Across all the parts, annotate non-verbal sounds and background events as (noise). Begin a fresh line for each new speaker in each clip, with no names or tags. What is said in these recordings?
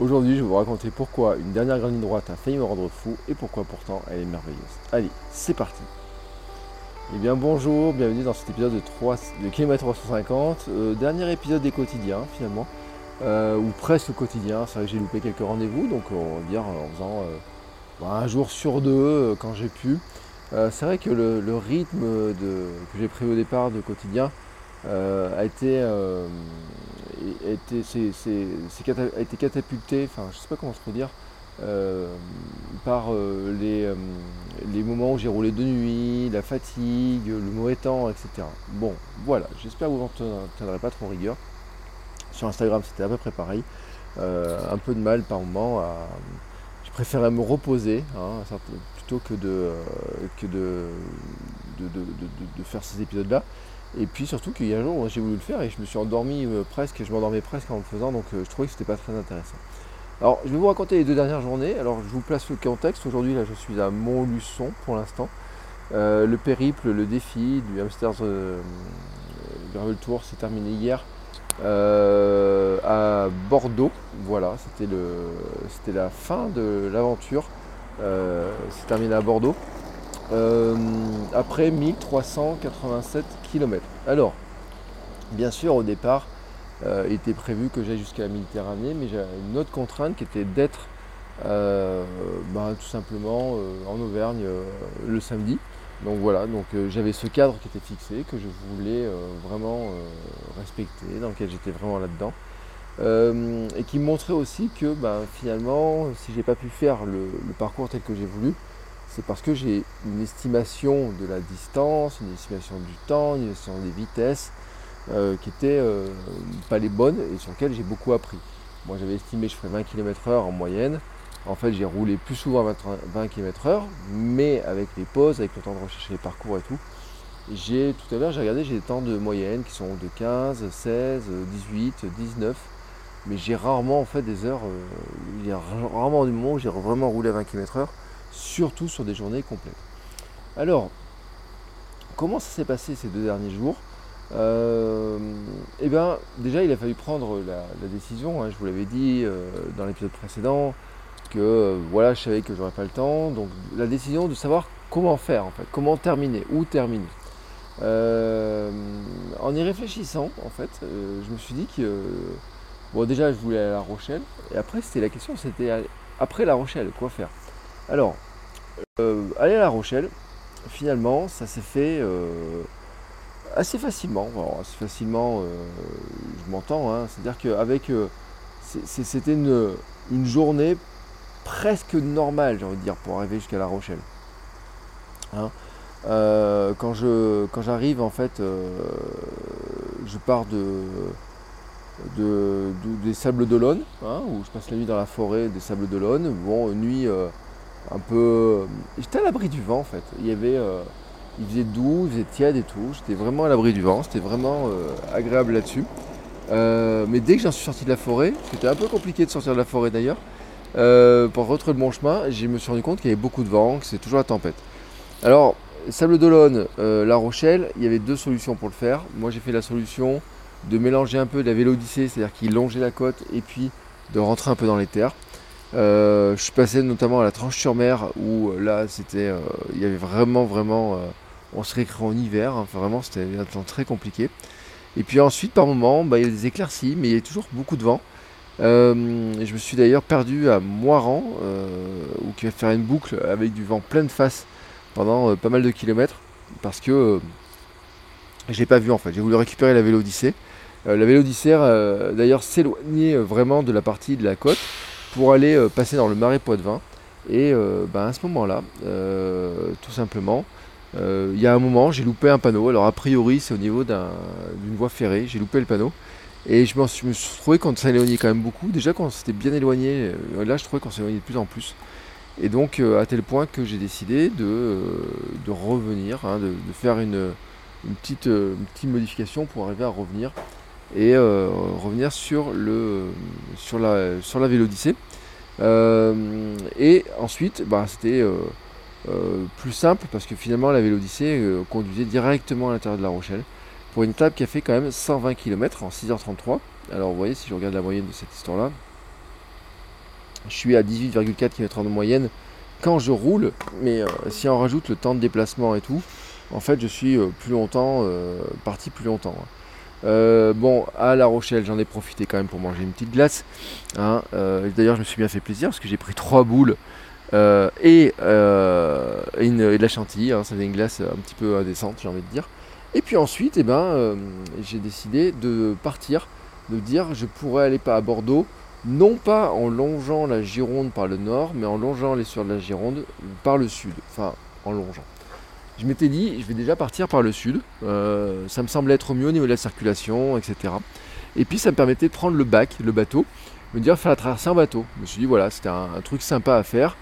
Aujourd'hui, je vais vous raconter pourquoi une dernière grande ligne droite a failli me rendre fou et pourquoi pourtant elle est merveilleuse. Allez, c'est parti Eh bien bonjour, bienvenue dans cet épisode de, 3, de km 350, euh, dernier épisode des quotidiens finalement, euh, ou presque quotidien, c'est vrai que j'ai loupé quelques rendez-vous, donc on va dire en faisant euh, bah, un jour sur deux euh, quand j'ai pu. Euh, c'est vrai que le, rythme que j'ai pris au départ de quotidien euh, a été, été, a été catapulté, enfin je sais pas comment je peux dire, euh, par euh, les, euh, les moments où j'ai roulé de nuit, la fatigue, le mauvais temps, etc. Bon, voilà, j'espère que vous n'en tiendrez pas trop rigueur. Sur Instagram, c'était à peu près pareil. Un peu de mal par moment à. Je préférais me reposer hein, plutôt que de, que de- de faire ces épisodes-là. Et puis surtout qu'il y a un jour, j'ai voulu le faire et je me suis endormi euh, presque, je m'endormais presque en le faisant, donc euh, je trouvais que c'était pas très intéressant. Alors, je vais vous raconter les deux dernières journées. Alors, je vous place le contexte. Aujourd'hui, là, je suis à Montluçon pour l'instant. Euh, le périple, le défi du Hamsters euh, Tour s'est terminé hier à Bordeaux. Voilà, c'était la fin de l'aventure. C'est terminé à Bordeaux. Euh, après 1387 km. Alors, bien sûr, au départ, euh, il était prévu que j'aille jusqu'à la Méditerranée, mais j'ai une autre contrainte qui était d'être euh, ben, tout simplement en Auvergne le samedi. Donc voilà, donc j'avais ce cadre qui était fixé, que je voulais vraiment respecter, dans lequel j'étais vraiment là-dedans. Et qui montrait aussi que ben, finalement, si j'ai pas pu faire le parcours tel que j'ai voulu, c'est parce que j'ai une estimation de la distance, une estimation du temps, une estimation des vitesses, euh, qui étaient euh, pas les bonnes et sur lesquelles j'ai beaucoup appris. Moi j'avais estimé que je ferais 20 km/h en moyenne. En fait j'ai roulé plus souvent à 20, 20 km/h, mais avec les pauses, avec le temps de rechercher les parcours et tout. J'ai tout à l'heure j'ai regardé, j'ai des temps de moyenne qui sont de 15, 16, 18, 19. Mais j'ai rarement en fait des heures, euh, il y a rarement des moments où j'ai vraiment roulé à 20 km/h, surtout sur des journées complètes. Alors, comment ça s'est passé ces deux derniers jours euh, Eh bien, déjà, il a fallu prendre la, décision. hein, je vous l'avais dit euh, dans l'épisode précédent que euh, voilà, je savais que j'aurais pas le temps. Donc, la décision de savoir comment faire en fait, comment terminer, où terminer. En y réfléchissant, en fait, je me suis dit que bon, déjà, je voulais aller à La Rochelle, et après, c'était la question, c'était après La Rochelle, quoi faire? Alors, euh, aller à La Rochelle, finalement, ça s'est fait euh, assez facilement. Assez facilement, euh, je m'entends, hein, c'est-à-dire qu'avec. c'était une, journée presque normale, j'ai envie de dire, pour arriver jusqu'à La Rochelle. Hein. Quand j'arrive en fait je pars de, de- de- des Sables d'Olonne hein, où je passe la nuit dans la forêt des Sables d'Olonne bon nuit un peu j'étais à l'abri du vent en fait. Il y avait euh, il faisait doux il faisait tiède et tout. J'étais vraiment à l'abri du vent. C'était vraiment euh, agréable là-dessus. Euh, mais dès que j'en suis sorti de la forêt c'était un peu compliqué de sortir de la forêt d'ailleurs euh, pour retrouver le bon chemin je me suis rendu compte qu'il y avait beaucoup de vent que c'était toujours la tempête. Alors Sable d'Olonne, euh, La Rochelle, il y avait deux solutions pour le faire. Moi j'ai fait la solution de mélanger un peu de la vélodyssée, c'est-à-dire qu'il longeait la côte et puis de rentrer un peu dans les terres. Euh, je suis passé notamment à la Tranche-sur-Mer où euh, là c'était, euh, il y avait vraiment vraiment, on se récrée en hiver, hein, vraiment c'était un temps très compliqué. Et puis ensuite par moment, bah, il y a des éclaircies, mais il y a toujours beaucoup de vent. Je me suis d'ailleurs perdu à Moiran, où qui va faire une boucle avec du vent pleine face pendant pas mal de kilomètres parce que euh, j'ai pas vu en fait. J'ai voulu récupérer la Vélodyssée. La Vélodyssée d'ailleurs s'éloignait vraiment de la partie de la côte pour aller euh, passer dans le marais Poitevin. Et ben, à ce moment-là, euh, tout simplement, il y a un moment, j'ai loupé un panneau. Alors a priori, c'est au niveau d'un- d'une voie ferrée. J'ai loupé le panneau. Et je, me suis trouvé qu'on s'éloignait quand même beaucoup. Déjà quand on s'était bien éloigné, là je trouvais qu'on s'éloignait de plus en plus. Et donc à tel point que j'ai décidé de, revenir, hein, de, faire une, petite, petite modification pour arriver à revenir et revenir sur, le, sur la, sur la Vélodyssée. et ensuite, bah, c'était euh, plus simple parce que finalement la Vélodyssée euh, conduisait directement à l'intérieur de La Rochelle pour une table qui a fait quand même 120 km en 6h33. Alors vous voyez si je regarde la moyenne de cette histoire là, je suis à 18,4 km de moyenne quand je roule, mais euh, si on rajoute le temps de déplacement et tout, en fait je suis plus longtemps, parti plus longtemps. Hein. Bon, à La Rochelle, j'en ai profité quand même pour manger une petite glace. Hein. D'ailleurs, je me suis bien fait plaisir parce que j'ai pris trois boules euh, et, euh, de la chantilly, hein, ça faisait une glace un petit peu indécente, j'ai envie de dire. Et puis ensuite, eh ben, euh, j'ai décidé de partir, de dire je pourrais aller pas à Bordeaux, non pas en longeant la Gironde par le nord, mais en longeant les sur de la Gironde par le sud. Enfin, en longeant. Je m'étais dit, je vais déjà partir par le sud. ça me semblait être mieux au niveau de la circulation, etc. Et puis ça me permettait de prendre le bac, le bateau, me dire faire la traversée en bateau. Je me suis dit, voilà, c'était un truc sympa à faire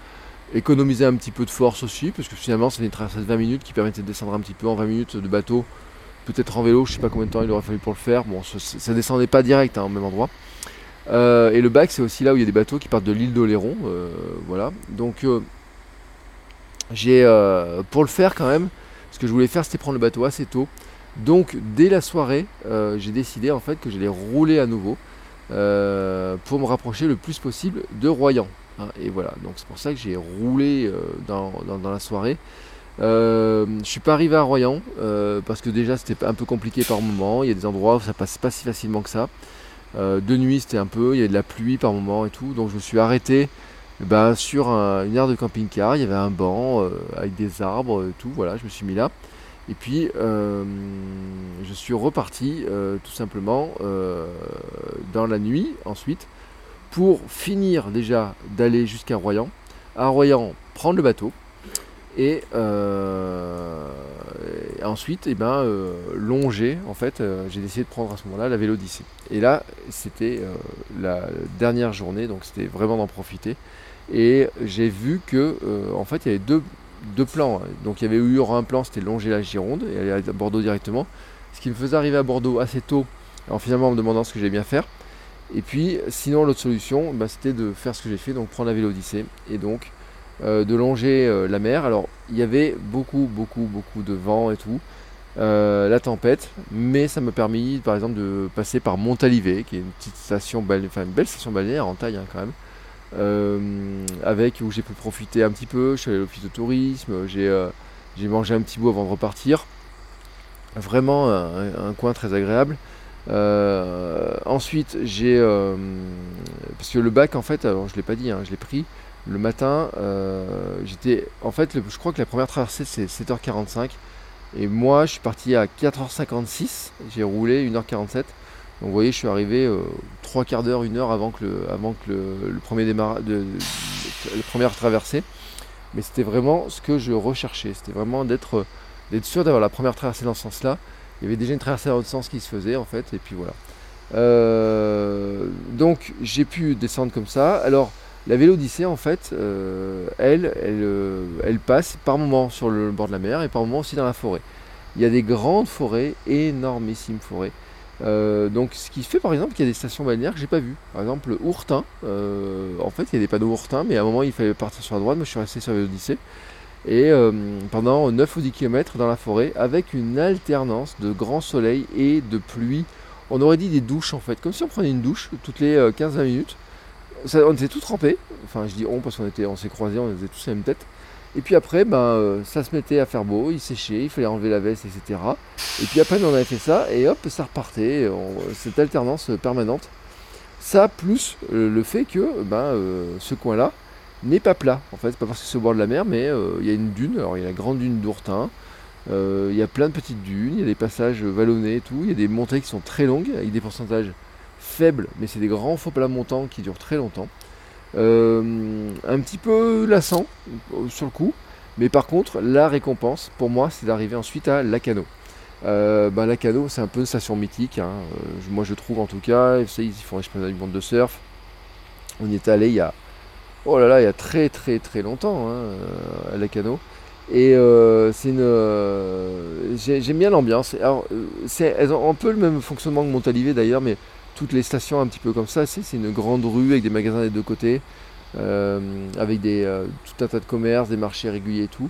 économiser un petit peu de force aussi, parce que finalement c'est une traversée de 20 minutes qui permettait de descendre un petit peu en 20 minutes de bateau, peut-être en vélo, je sais pas combien de temps il aurait fallu pour le faire, bon ça, descendait pas direct hein, au même endroit. Euh, et le bac c'est aussi là où il y a des bateaux qui partent de l'île d'Oléron, euh, voilà. Donc euh, j'ai pour le faire quand même, ce que je voulais faire c'était prendre le bateau assez tôt. Donc dès la soirée, j'ai décidé en fait que j'allais rouler à nouveau pour me rapprocher le plus possible de Royan. Hein, et voilà, donc c'est pour ça que j'ai roulé euh, dans, la soirée. Euh, je suis pas arrivé à Royan euh, parce que déjà c'était un peu compliqué par moment. Il y a des endroits où ça passe pas si facilement que ça. de nuit c'était un peu, il y avait de la pluie par moment et tout. Donc je me suis arrêté ben, sur une aire de camping-car. Il y avait un banc avec des arbres et tout. Voilà, je me suis mis là. Et puis je suis reparti tout simplement dans la nuit ensuite pour finir déjà d'aller jusqu'à Royan. À Royan, prendre le bateau. Et, euh, ensuite, et eh ben, euh, longer, en fait, euh, j'ai décidé de prendre à ce moment-là la Vélodyssée. Et là, c'était la dernière journée, donc c'était vraiment d'en profiter. Et j'ai vu que, en fait, il y avait deux, deux plans. Hein. Donc il y avait eu un plan, c'était longer la Gironde et aller à Bordeaux directement. Ce qui me faisait arriver à Bordeaux assez tôt, en finalement en me demandant ce que j'allais bien faire. Et puis, sinon, l'autre solution, bah, c'était de faire ce que j'ai fait, donc prendre la Vélodyssée et donc euh, de longer euh, la mer. Alors, il y avait beaucoup, beaucoup, beaucoup de vent et tout, euh, la tempête, mais ça m'a permis, par exemple, de passer par Montalivet, qui est une petite station, enfin une belle station balnéaire en taille hein, quand même, avec où j'ai pu profiter un petit peu. Je suis allé à l'office de tourisme, j'ai mangé un petit bout avant de repartir. Vraiment un coin très agréable. Ensuite, j'ai. Parce que le bac, en fait, alors je l'ai pas dit, hein, je l'ai pris le matin. Euh, j'étais. En fait, je crois que la première traversée, c'est 7h45. Et moi, je suis parti à 4h56. J'ai roulé 1h47. Donc, vous voyez, je suis arrivé 3 quarts d'heure, 1 heure avant que le, avant que le, premier démarrage, de, la première traversée. Mais c'était vraiment ce que je recherchais. C'était vraiment d'être sûr d'avoir la première traversée dans ce sens-là il y avait déjà une traversée dans l'autre sens qui se faisait en fait, et puis voilà. Euh, donc j'ai pu descendre comme ça. Alors la Vélodyssée en fait, euh, euh, elle, passe par moments sur le bord de la mer et par moments aussi dans la forêt. Il y a des grandes forêts, énormissimes forêts. donc ce qui fait par exemple qu'il y a des stations balnéaires que j'ai pas vues. Par exemple Ourtin, en fait il y a des panneaux Ourtin, mais à un moment il fallait partir sur la droite, moi je suis resté sur la Vélodyssée et euh, pendant 9 ou 10 km dans la forêt avec une alternance de grand soleil et de pluie. On aurait dit des douches en fait, comme si on prenait une douche toutes les 15-20 euh, on était tous trempés, enfin je dis on parce qu'on était, on s'est croisés, on était tous la même tête. Et puis après, ben, euh, ça se mettait à faire beau, il séchait, il fallait enlever la veste, etc. Et puis après, on avait fait ça, et hop, ça repartait, cette alternance permanente. Ça, plus le fait que ben, ce coin-là, n'est pas plat. En fait, pas parce que c'est au bord de la mer, mais euh, il y a une dune. Alors il y a la grande dune d'Ourtin. Euh, il y a plein de petites dunes, il y a des passages vallonnés et tout. Il y a des montées qui sont très longues avec des pourcentages faibles, mais c'est des grands faux plats montants qui durent très longtemps. Euh, un petit peu lassant sur le coup, mais par contre, la récompense pour moi, c'est d'arriver ensuite à Lacano. Euh, bah, Lacano, c'est un peu une station mythique, hein. moi je trouve en tout cas. Ils font un championnat du monde de surf. On y est allé il y a, oh là là, il y a très très très longtemps hein, à Lacano. Et c'est une, j'aime bien l'ambiance. Alors, elles ont un peu le même fonctionnement que Montalivet d'ailleurs, mais toutes les stations un petit peu comme ça. C'est une grande rue avec des magasins des deux côtés. Euh, avec des, euh, tout un tas de commerces, des marchés réguliers et tout.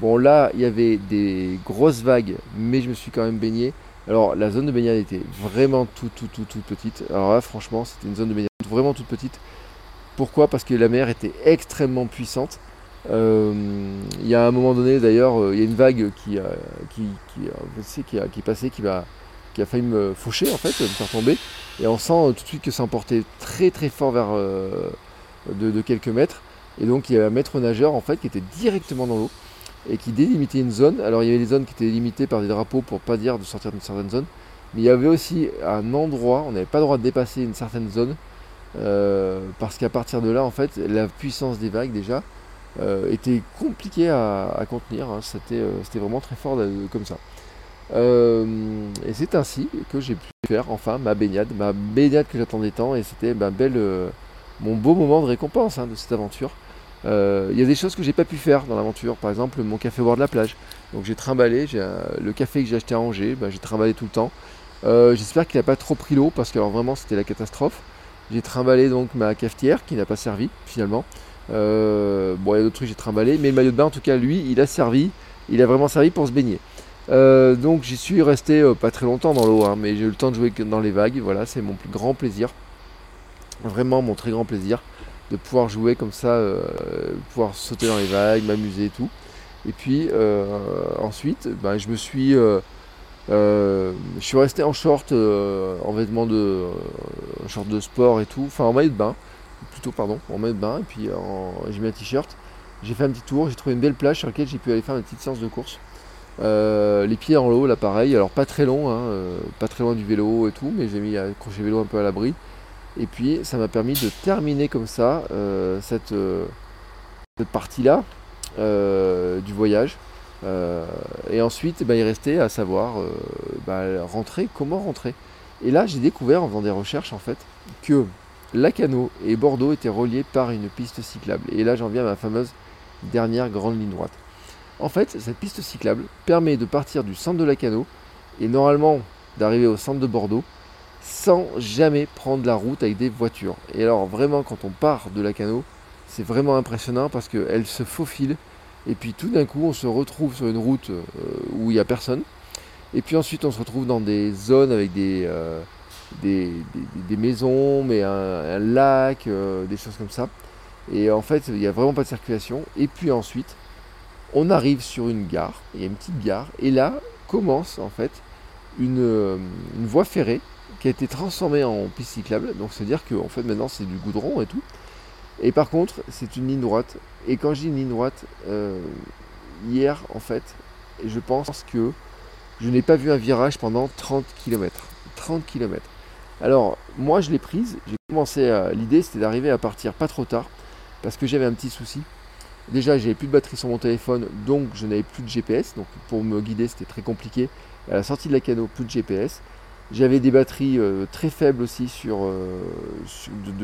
Bon là, il y avait des grosses vagues, mais je me suis quand même baigné. Alors la zone de baignade était vraiment tout, tout, tout, toute petite. Alors là, franchement, c'était une zone de baignade vraiment toute petite. Pourquoi? Parce que la mer était extrêmement puissante. Euh, il y a un moment donné, d'ailleurs, il y a une vague qui, qui, qui, qui, a, qui est passée, qui, va, qui a failli me faucher, en fait, me faire tomber. Et on sent tout de suite que ça emportait très très fort vers, de, quelques mètres. Et donc il y avait un maître nageur en fait qui était directement dans l'eau et qui délimitait une zone. Alors il y avait des zones qui étaient limitées par des drapeaux pour pas dire de sortir d'une certaine zone. Mais il y avait aussi un endroit, on n'avait pas le droit de dépasser une certaine zone. Euh, parce qu'à partir de là, en fait, la puissance des vagues déjà euh, était compliquée à, contenir. Hein. Euh, c'était, vraiment très fort comme ça. et c'est ainsi que j'ai pu enfin ma baignade, ma baignade que j'attendais tant, et c'était ma belle, mon beau moment de récompense hein, de cette aventure. Euh, il y a des choses que j'ai pas pu faire dans l'aventure, par exemple mon café au bord de la plage. Donc j'ai trimballé, le café que j'ai acheté à Angers, bah, j'ai trimballé tout le temps. Euh, j'espère qu'il n'a pas trop pris l'eau parce que alors vraiment c'était la catastrophe. J'ai trimballé donc ma cafetière qui n'a pas servi finalement. Euh, bon, il y a d'autres trucs j'ai trimballé, mais le maillot de bain en tout cas lui il a servi, il a vraiment servi pour se baigner. Donc j'y suis resté pas très longtemps dans l'eau, hein, mais j'ai eu le temps de jouer dans les vagues. Voilà, c'est mon plus grand plaisir vraiment mon très grand plaisir de pouvoir jouer comme ça, euh, pouvoir sauter dans les vagues, m'amuser et tout. Et puis euh, ensuite, ben, je me suis, euh, je suis resté en short, en vêtements de, short de sport et tout, enfin en maillot de bain, plutôt pardon, en maillot de bain. Et puis j'ai mis un t-shirt. J'ai fait un petit tour, j'ai trouvé une belle plage sur laquelle j'ai pu aller faire une petite séance de course. Les pieds dans l'eau, là pareil, alors pas très long, hein, pas très loin du vélo et tout, mais j'ai mis un crochet vélo un peu à l'abri. Et puis ça m'a permis de terminer comme ça euh, cette, euh, partie-là euh, du voyage. et ensuite, bah, il restait à savoir bah, rentrer, comment rentrer. Et là, j'ai découvert en faisant des recherches en fait que Lacano et Bordeaux étaient reliés par une piste cyclable. Et là, j'en viens à ma fameuse dernière grande ligne droite. En fait, cette piste cyclable permet de partir du centre de Lacano et normalement d'arriver au centre de Bordeaux sans jamais prendre la route avec des voitures. Et alors vraiment quand on part de la cano, c'est vraiment impressionnant parce qu'elle se faufile et puis tout d'un coup on se retrouve sur une route euh, où il n'y a personne. Et puis ensuite on se retrouve dans des zones avec des, euh, maisons, mais un, lac, euh, des choses comme ça. Et en fait il n'y a vraiment pas de circulation. Et puis ensuite on arrive sur une gare, il y a une petite gare, et là commence en fait une, une voie ferrée qui a été transformé en piste cyclable. Donc c'est-à-dire qu'en fait maintenant c'est du goudron et tout. Et par contre c'est une ligne droite. Et quand dis une ligne droite, euh, hier en fait, je pense que je n'ai pas vu un virage pendant 30 km. 30 km. Alors moi je l'ai prise, j'ai commencé à. L'idée c'était d'arriver à partir pas trop tard. Parce que j'avais un petit souci. Déjà j'avais plus de batterie sur mon téléphone, donc je n'avais plus de GPS. Donc pour me guider c'était très compliqué. À la sortie de la canot, plus de GPS. J'avais des batteries euh, très faibles aussi euh,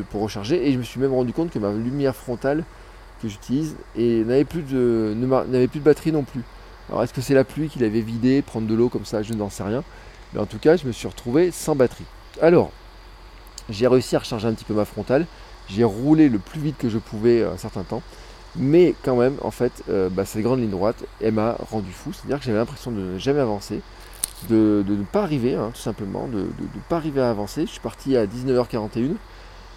pour recharger et je me suis même rendu compte que ma lumière frontale que j'utilise n'avait plus, de, n'avait plus de batterie non plus. Alors est-ce que c'est la pluie qui l'avait vidé, prendre de l'eau comme ça, je n'en sais rien. Mais en tout cas, je me suis retrouvé sans batterie. Alors, j'ai réussi à recharger un petit peu ma frontale. J'ai roulé le plus vite que je pouvais un certain temps. Mais quand même, en fait, euh, bah, cette grande ligne droite, elle m'a rendu fou. C'est-à-dire que j'avais l'impression de ne jamais avancer de, ne pas arriver, hein, tout simplement, de ne pas arriver à avancer. Je suis parti à 19h41.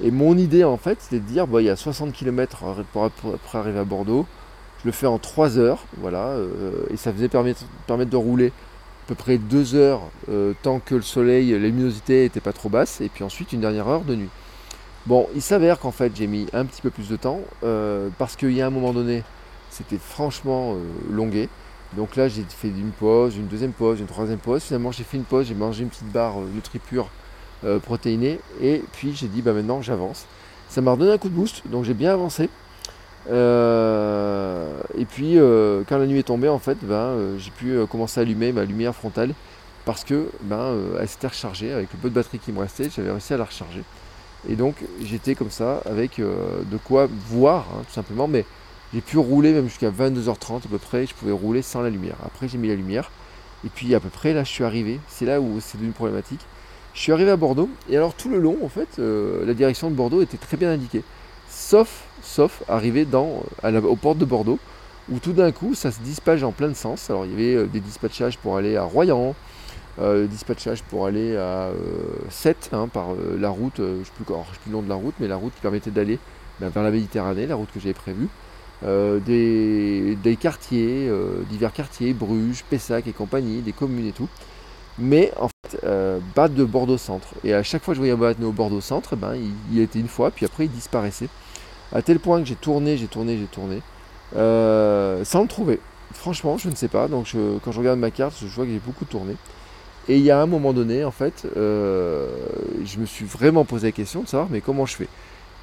Et mon idée, en fait, c'était de dire, bah, il y a 60 km pour, arriver à Bordeaux. Je le fais en 3 heures, voilà. Euh, et ça faisait permettre, permettre de rouler à peu près 2 heures, euh, tant que le soleil, la luminosité n'était pas trop basse. Et puis ensuite, une dernière heure de nuit. Bon, il s'avère qu'en fait, j'ai mis un petit peu plus de temps, euh, parce qu'il y a un moment donné, c'était franchement longué. Donc là, j'ai fait une pause, une deuxième pause, une troisième pause. Finalement, j'ai fait une pause, j'ai mangé une petite barre euh, NutriPure euh, protéinée. Et puis, j'ai dit, bah maintenant, j'avance. Ça m'a redonné un coup de boost, donc j'ai bien avancé. Euh, et puis, quand la nuit est tombée, en fait, ben, j'ai pu commencer à allumer ma lumière frontale parce que ben, elle s'était rechargée avec le peu de batterie qui me restait, j'avais réussi à la recharger. Et donc j'étais comme ça avec de quoi voir hein, tout simplement, mais j'ai pu rouler même jusqu'à 22h30 à peu près, je pouvais rouler sans la lumière. Après j'ai mis la lumière, et puis à peu près là je suis arrivé, c'est là où c'est devenu problématique. Je suis arrivé à Bordeaux, et alors tout le long en fait, la direction de Bordeaux était très bien indiquée. Sauf, sauf arrivé dans, à la, aux portes de Bordeaux, où tout d'un coup ça se dispatche en plein sens. Alors il y avait euh, des dispatchages pour aller à Royan, euh, dispatchage pour aller à 7 euh, hein, par la route, je ne sais, plus, le nom de la route, mais la route qui permettait d'aller ben, vers la Méditerranée, la route que j'avais prévue. des, quartiers, divers quartiers, Bruges, Pessac et compagnie, des communes et tout. Mais en fait, bas de Bordeaux Centre. Et à chaque fois que je voyais un au Bordeaux Centre, ben, il, était une fois, puis après il disparaissait. À tel point que j'ai tourné, j'ai tourné, j'ai tourné. Euh, sans le trouver. Franchement, je ne sais pas. Donc quand je regarde ma carte, je vois que j'ai beaucoup tourné. Et il y a un moment donné, en fait, euh, je me suis vraiment posé la question de savoir mais comment je fais?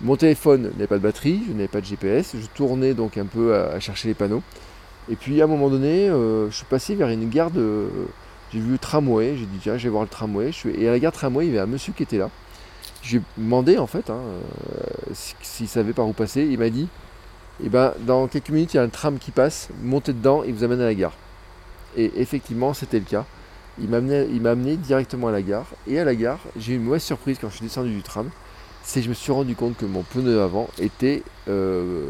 Mon téléphone n'avait pas de batterie, je n'avais pas de GPS, je tournais donc un peu à, chercher les panneaux. Et puis à un moment donné, euh, je suis passé vers une gare de. J'ai vu le tramway, j'ai dit tiens, je vais voir le tramway. Et à la gare tramway, il y avait un monsieur qui était là. Je lui ai demandé en fait hein, s'il savait par où passer. Il m'a dit eh ben dans quelques minutes il y a un tram qui passe, montez dedans et vous amène à la gare. Et effectivement c'était le cas. Il m'a amené, directement à la gare. Et à la gare, j'ai eu une mauvaise surprise quand je suis descendu du tram. C'est que je me suis rendu compte que mon pneu avant était, euh,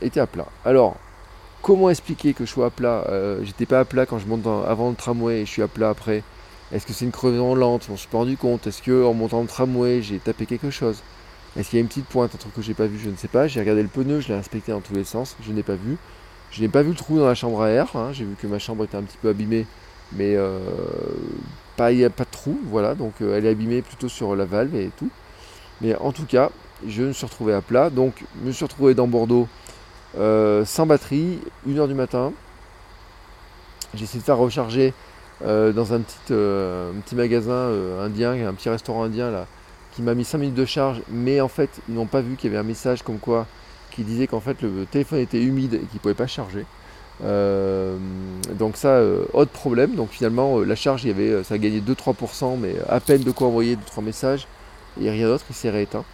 était à plat. Alors, comment expliquer que je sois à plat euh, J'étais pas à plat quand je monte avant le tramway et je suis à plat après? Est-ce que c'est une crevaison lente? Je m'en suis pas rendu compte. Est-ce que en montant le tramway, j'ai tapé quelque chose? Est-ce qu'il y a une petite pointe, un truc que j'ai pas vu? Je ne sais pas. J'ai regardé le pneu, je l'ai inspecté dans tous les sens, je n'ai pas vu. Je n'ai pas vu le trou dans la chambre à air. Hein. J'ai vu que ma chambre était un petit peu abîmée, mais euh, pas, il n'y a pas de trou. Voilà, donc euh, elle est abîmée plutôt sur la valve et tout. Mais en tout cas, je me suis retrouvé à plat. Donc, je me suis retrouvé dans Bordeaux euh, sans batterie, 1h du matin. J'ai essayé de faire recharger dans un petit, un petit magasin indien, un petit restaurant indien là qui m'a mis 5 minutes de charge, mais en fait, ils n'ont pas vu qu'il y avait un message comme quoi qui disait qu'en fait le téléphone était humide et qu'il ne pouvait pas charger. Euh, donc ça, euh, autre problème. Donc finalement, euh, la charge, il y avait, ça a gagné 2-3%, mais à peine de quoi envoyer 2-3 messages et rien d'autre, il s'est rééteint.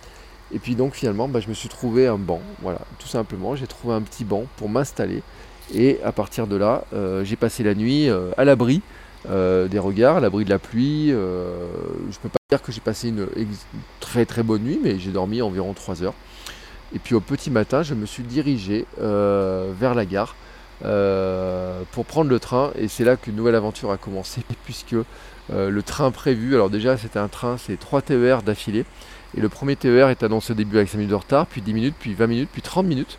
Et puis donc finalement, bah, je me suis trouvé un banc, voilà, tout simplement. J'ai trouvé un petit banc pour m'installer. Et à partir de là, j'ai passé la nuit à l'abri des regards, à l'abri de la pluie. je peux pas dire que j'ai passé une très très bonne nuit, mais j'ai dormi environ 3 heures. Et puis au petit matin, je me suis dirigé vers la gare euh, pour prendre le train. Et c'est là qu'une nouvelle aventure a commencé, (laughs) puisque euh, le train prévu, alors déjà c'était un train, c'est 3 TER d'affilée. Et le premier TER est annoncé au début avec 5 minutes de retard, puis 10 minutes, puis 20 minutes, puis 30 minutes.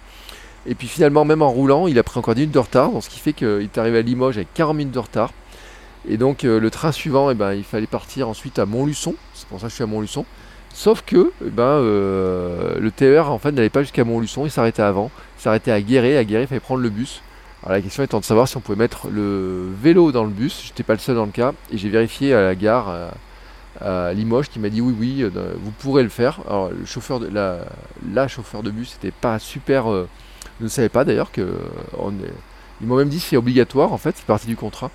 Et puis finalement, même en roulant, il a pris encore 10 minutes de retard, ce qui fait qu'il est arrivé à Limoges avec 40 minutes de retard. Et donc euh, le train suivant, eh ben, il fallait partir ensuite à Montluçon. C'est pour ça que je suis à Montluçon. Sauf que eh ben, le TER en fait n'allait pas jusqu'à Montluçon, il s'arrêtait avant. Il s'arrêtait à Guéret. À Guéret, il fallait prendre le bus. Alors la question étant de savoir si on pouvait mettre le vélo dans le bus. J'étais pas le seul dans le cas. Et j'ai vérifié à la gare à Limoges qui m'a dit oui oui euh, vous pourrez le faire. Alors le chauffeur de la, la chauffeur de bus n'était pas super. je ne savais pas d'ailleurs que ils m'ont même dit c'est obligatoire en fait, c'est partie du contrat.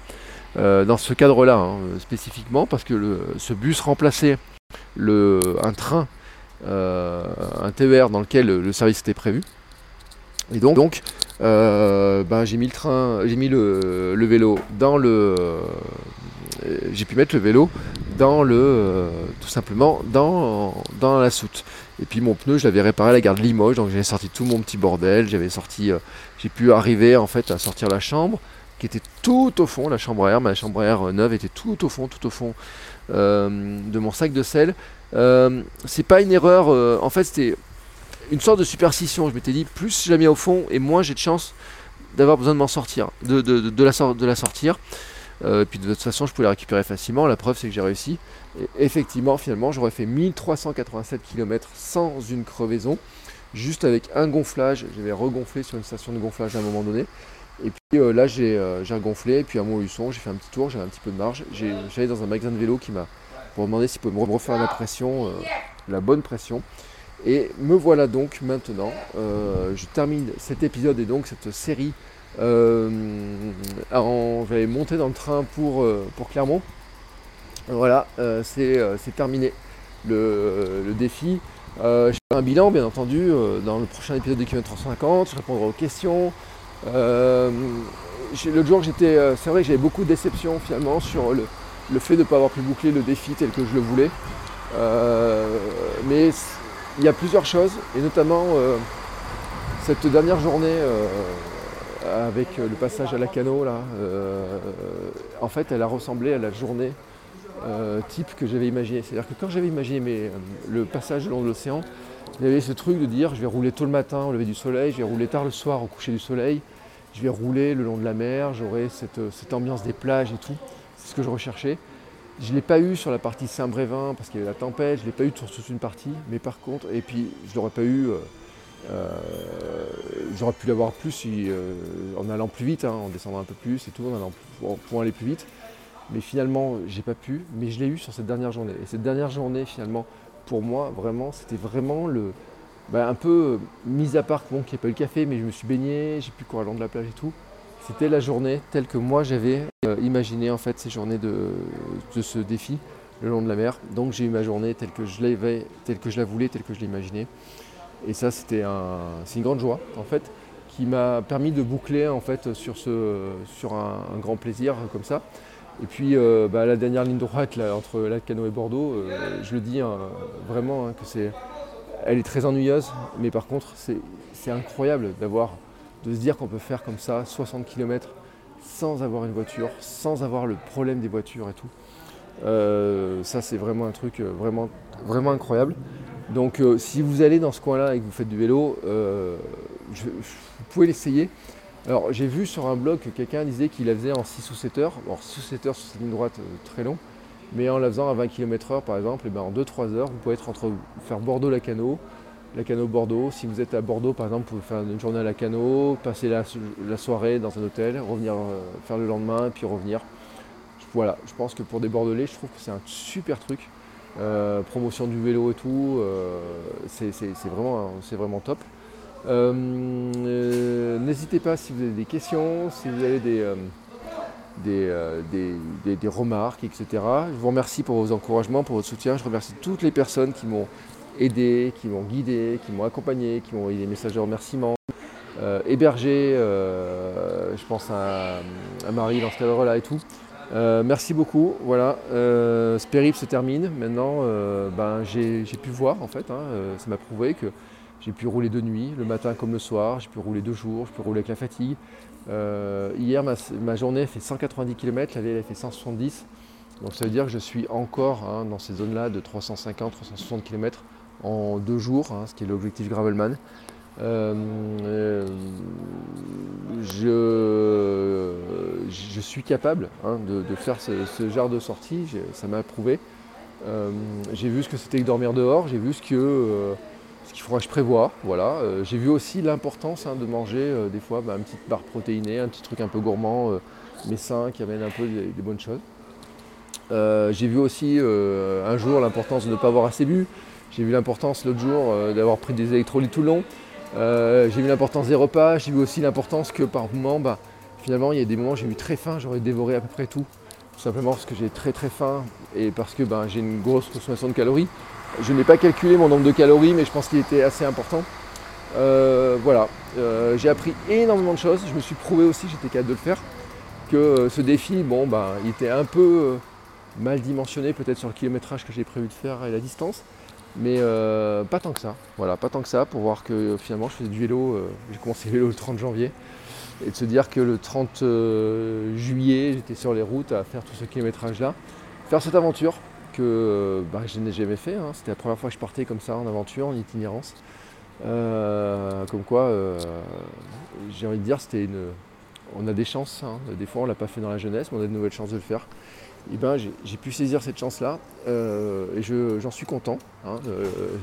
Euh, dans ce cadre-là, hein, spécifiquement, parce que ce bus remplaçait un train, euh, un TER dans lequel le service était prévu. Et donc, donc euh, ben, j'ai mis le train, j'ai mis le, vélo dans le, j'ai pu mettre le vélo dans le, tout simplement dans, dans la soute. Et puis mon pneu, je l'avais réparé à la gare de Limoges, donc j'avais sorti tout mon petit bordel, j'avais sorti, j'ai pu arriver en fait à sortir la chambre, qui était tout au fond, la chambre à air, ma chambre à neuve était tout au fond, tout au fond euh, de mon sac de sel. Euh, c'est pas une erreur, euh, en fait c'était une sorte de superstition. Je m'étais dit, plus je la mets au fond et moins j'ai de chance d'avoir besoin de m'en sortir, de, la, sortir. et puis de toute façon, je pouvais la récupérer facilement. La preuve, c'est que j'ai réussi. Effectivement, finalement, j'aurais fait 1387 km sans une crevaison, juste avec un gonflage. J'avais regonflé sur une station de gonflage à un moment donné. Et puis euh, là, j'ai euh, gonflé, et puis à Montluçon, j'ai fait un petit tour, j'avais un petit peu de marge. J'allais dans un magasin de vélo qui m'a pour demander s'il pouvait me refaire la pression, euh, la bonne pression. Et me voilà donc maintenant. je termine cet épisode et donc cette série. J'avais monté dans le train pour, pour Clermont. Voilà, c'est terminé le, défi. je fais un bilan, bien entendu, dans le prochain épisode de Kilomètre 350. Je répondrai aux questions. L'autre jour, j'étais, c'est vrai que j'avais beaucoup de déceptions finalement sur le, le fait de ne pas avoir pu boucler le défi tel que je le voulais. mais il y a plusieurs choses, et notamment cette dernière journée avec le passage à la cano, là, en fait, elle a ressemblé à la journée euh, type que j'avais imaginé. C'est-à-dire que quand j'avais imaginé euh, le passage le long de l'océan, il y avait ce truc de dire je vais rouler tôt le matin au lever du soleil, je vais rouler tard le soir au coucher du soleil, je vais rouler le long de la mer, j'aurai cette, euh, ambiance des plages et tout. C'est ce que je recherchais. Je ne l'ai pas eu sur la partie Saint-Brévin parce qu'il y avait la tempête, je ne l'ai pas eu sur toute une partie, mais par contre, et puis je l'aurais pas eu, j'aurais pu l'avoir plus en allant plus vite, hein, en descendant un peu plus et tout, en allant pour aller plus vite. Mais finalement, j'ai pas pu, mais je l'ai eu sur cette dernière journée. Et cette dernière journée, finalement, pour moi, vraiment, c'était vraiment le. Bah, un peu mis à part qu'il n'y ait pas eu le café, mais je me suis baigné, j'ai pu courir le long de la plage et tout. C'était la journée telle que moi j'avais euh, imaginé en fait ces journées de, ce défi le long de la mer. Donc j'ai eu ma journée telle que je l'avais, telle que je la voulais, telle que je l'imaginais. Et ça c'était c'est une grande joie en fait qui m'a permis de boucler en fait sur, ce, sur un grand plaisir comme ça. Et puis euh, bah, la dernière ligne droite entre Lacano et Bordeaux, euh, je le dis hein, vraiment hein, que c'est, elle est très ennuyeuse, mais par contre c'est incroyable d'avoir, de se dire qu'on peut faire comme ça 60 km sans avoir une voiture, sans avoir le problème des voitures et tout. Euh, ça c'est vraiment un truc vraiment, vraiment incroyable. Donc si vous allez dans ce coin-là et que vous faites du vélo, vous pouvez l'essayer. Alors j'ai vu sur un blog que quelqu'un disait qu'il la faisait en 6 ou 7 heures. Alors 6 ou 7 heures sur cette ligne droite euh, très long. Mais en la faisant à 20 km/h par exemple, et eh ben en 2-3 heures, vous pouvez être entre faire Bordeaux-Lacano, Lacano-Bordeaux. Si vous êtes à Bordeaux par exemple, vous pouvez faire une journée à Lacano, passer la, soirée dans un hôtel, revenir euh, faire le lendemain, puis revenir. Voilà, je pense que pour des Bordelais, je trouve que c'est un super truc. Euh, promotion du vélo et tout, c'est vraiment, vraiment top. Euh, euh, n'hésitez pas si vous avez des questions, si vous avez des, euh, des, remarques, etc. Je vous remercie pour vos encouragements, pour votre soutien. Je remercie toutes les personnes qui m'ont aidé, qui m'ont guidé, qui m'ont accompagné, qui m'ont envoyé des messages de remerciement. hébergé, je pense à, Marie dans ce cadre-là et tout. merci beaucoup. Voilà, ce périple se termine. Maintenant, ben, j'ai pu voir en fait. Hein, ça m'a prouvé que j'ai pu rouler de nuit, le matin comme le soir, j'ai pu rouler deux jours, je peux rouler avec la fatigue. Euh, hier, ma, journée fait 190 km, la veille, elle a fait 170. Donc ça veut dire que je suis encore hein, dans ces zones-là de 350-360 km en deux jours, hein, ce qui est l'objectif Gravelman. Euh, euh, je, suis capable hein, de, faire ce, genre de sortie, ça m'a prouvé. j'ai vu ce que c'était que dormir dehors, j'ai vu ce que ce qu'il faudra que je prévoie. Voilà. Euh, j'ai vu aussi l'importance hein, de manger euh, des fois bah, une petite barre protéinée, un petit truc un peu gourmand, euh, mais sain, qui amène un peu des, bonnes choses. j'ai vu aussi un jour l'importance de ne pas avoir assez bu. J'ai vu l'importance l'autre jour d'avoir pris des électrolytes tout le long. j'ai vu l'importance des repas. J'ai vu aussi l'importance que par moment, bah, finalement, il y a des moments où j'ai eu très faim, j'aurais dévoré à peu près tout. Tout simplement parce que j'ai très très faim et parce que bah, j'ai une grosse consommation de calories. Je n'ai pas calculé mon nombre de calories, mais je pense qu'il était assez important. Euh, voilà, euh, j'ai appris énormément de choses. Je me suis prouvé aussi, j'étais capable de le faire, que euh, ce défi, bon, bah, il était un peu mal dimensionné peut-être sur le kilométrage que j'ai prévu de faire et la distance, mais pas tant que ça. Voilà, pas tant que ça pour voir que finalement je faisais du vélo. j'ai commencé le vélo le 30 janvier et de se dire que le 30 juillet, j'étais sur les routes à faire tout ce kilométrage-là, faire cette aventure que bah, je n'ai jamais fait. Hein. C'était la première fois que je partais comme ça en aventure, en itinérance. Euh, comme quoi, euh, j'ai envie de dire, c'était une. On a des chances. Hein. Des fois, on l'a pas fait dans la jeunesse, mais on a de nouvelles chances de le faire. Et ben, j'ai pu saisir cette chance-là euh, et j'en suis content. Hein.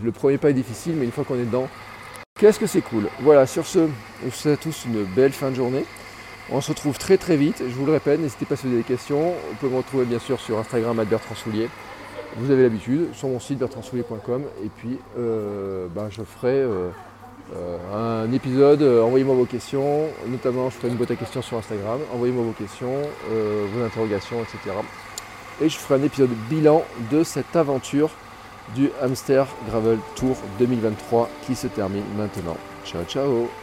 le premier pas est difficile, mais une fois qu'on est dedans, qu'est-ce que c'est cool. Voilà, sur ce, on vous souhaite à tous une belle fin de journée. On se retrouve très très vite, je vous le répète, n'hésitez pas à se poser des questions. Vous pouvez me retrouver bien sûr sur Instagram à Bertrand Soulier vous avez l'habitude, sur mon site bertrandsoulier.com. Et puis, euh, ben, je ferai euh, euh, un épisode. Envoyez-moi vos questions. Notamment, je ferai une boîte à questions sur Instagram. Envoyez-moi vos questions, vos interrogations, etc. et je ferai un épisode bilan de cette aventure du Hamster Gravel Tour 2023 qui se termine maintenant. Ciao ciao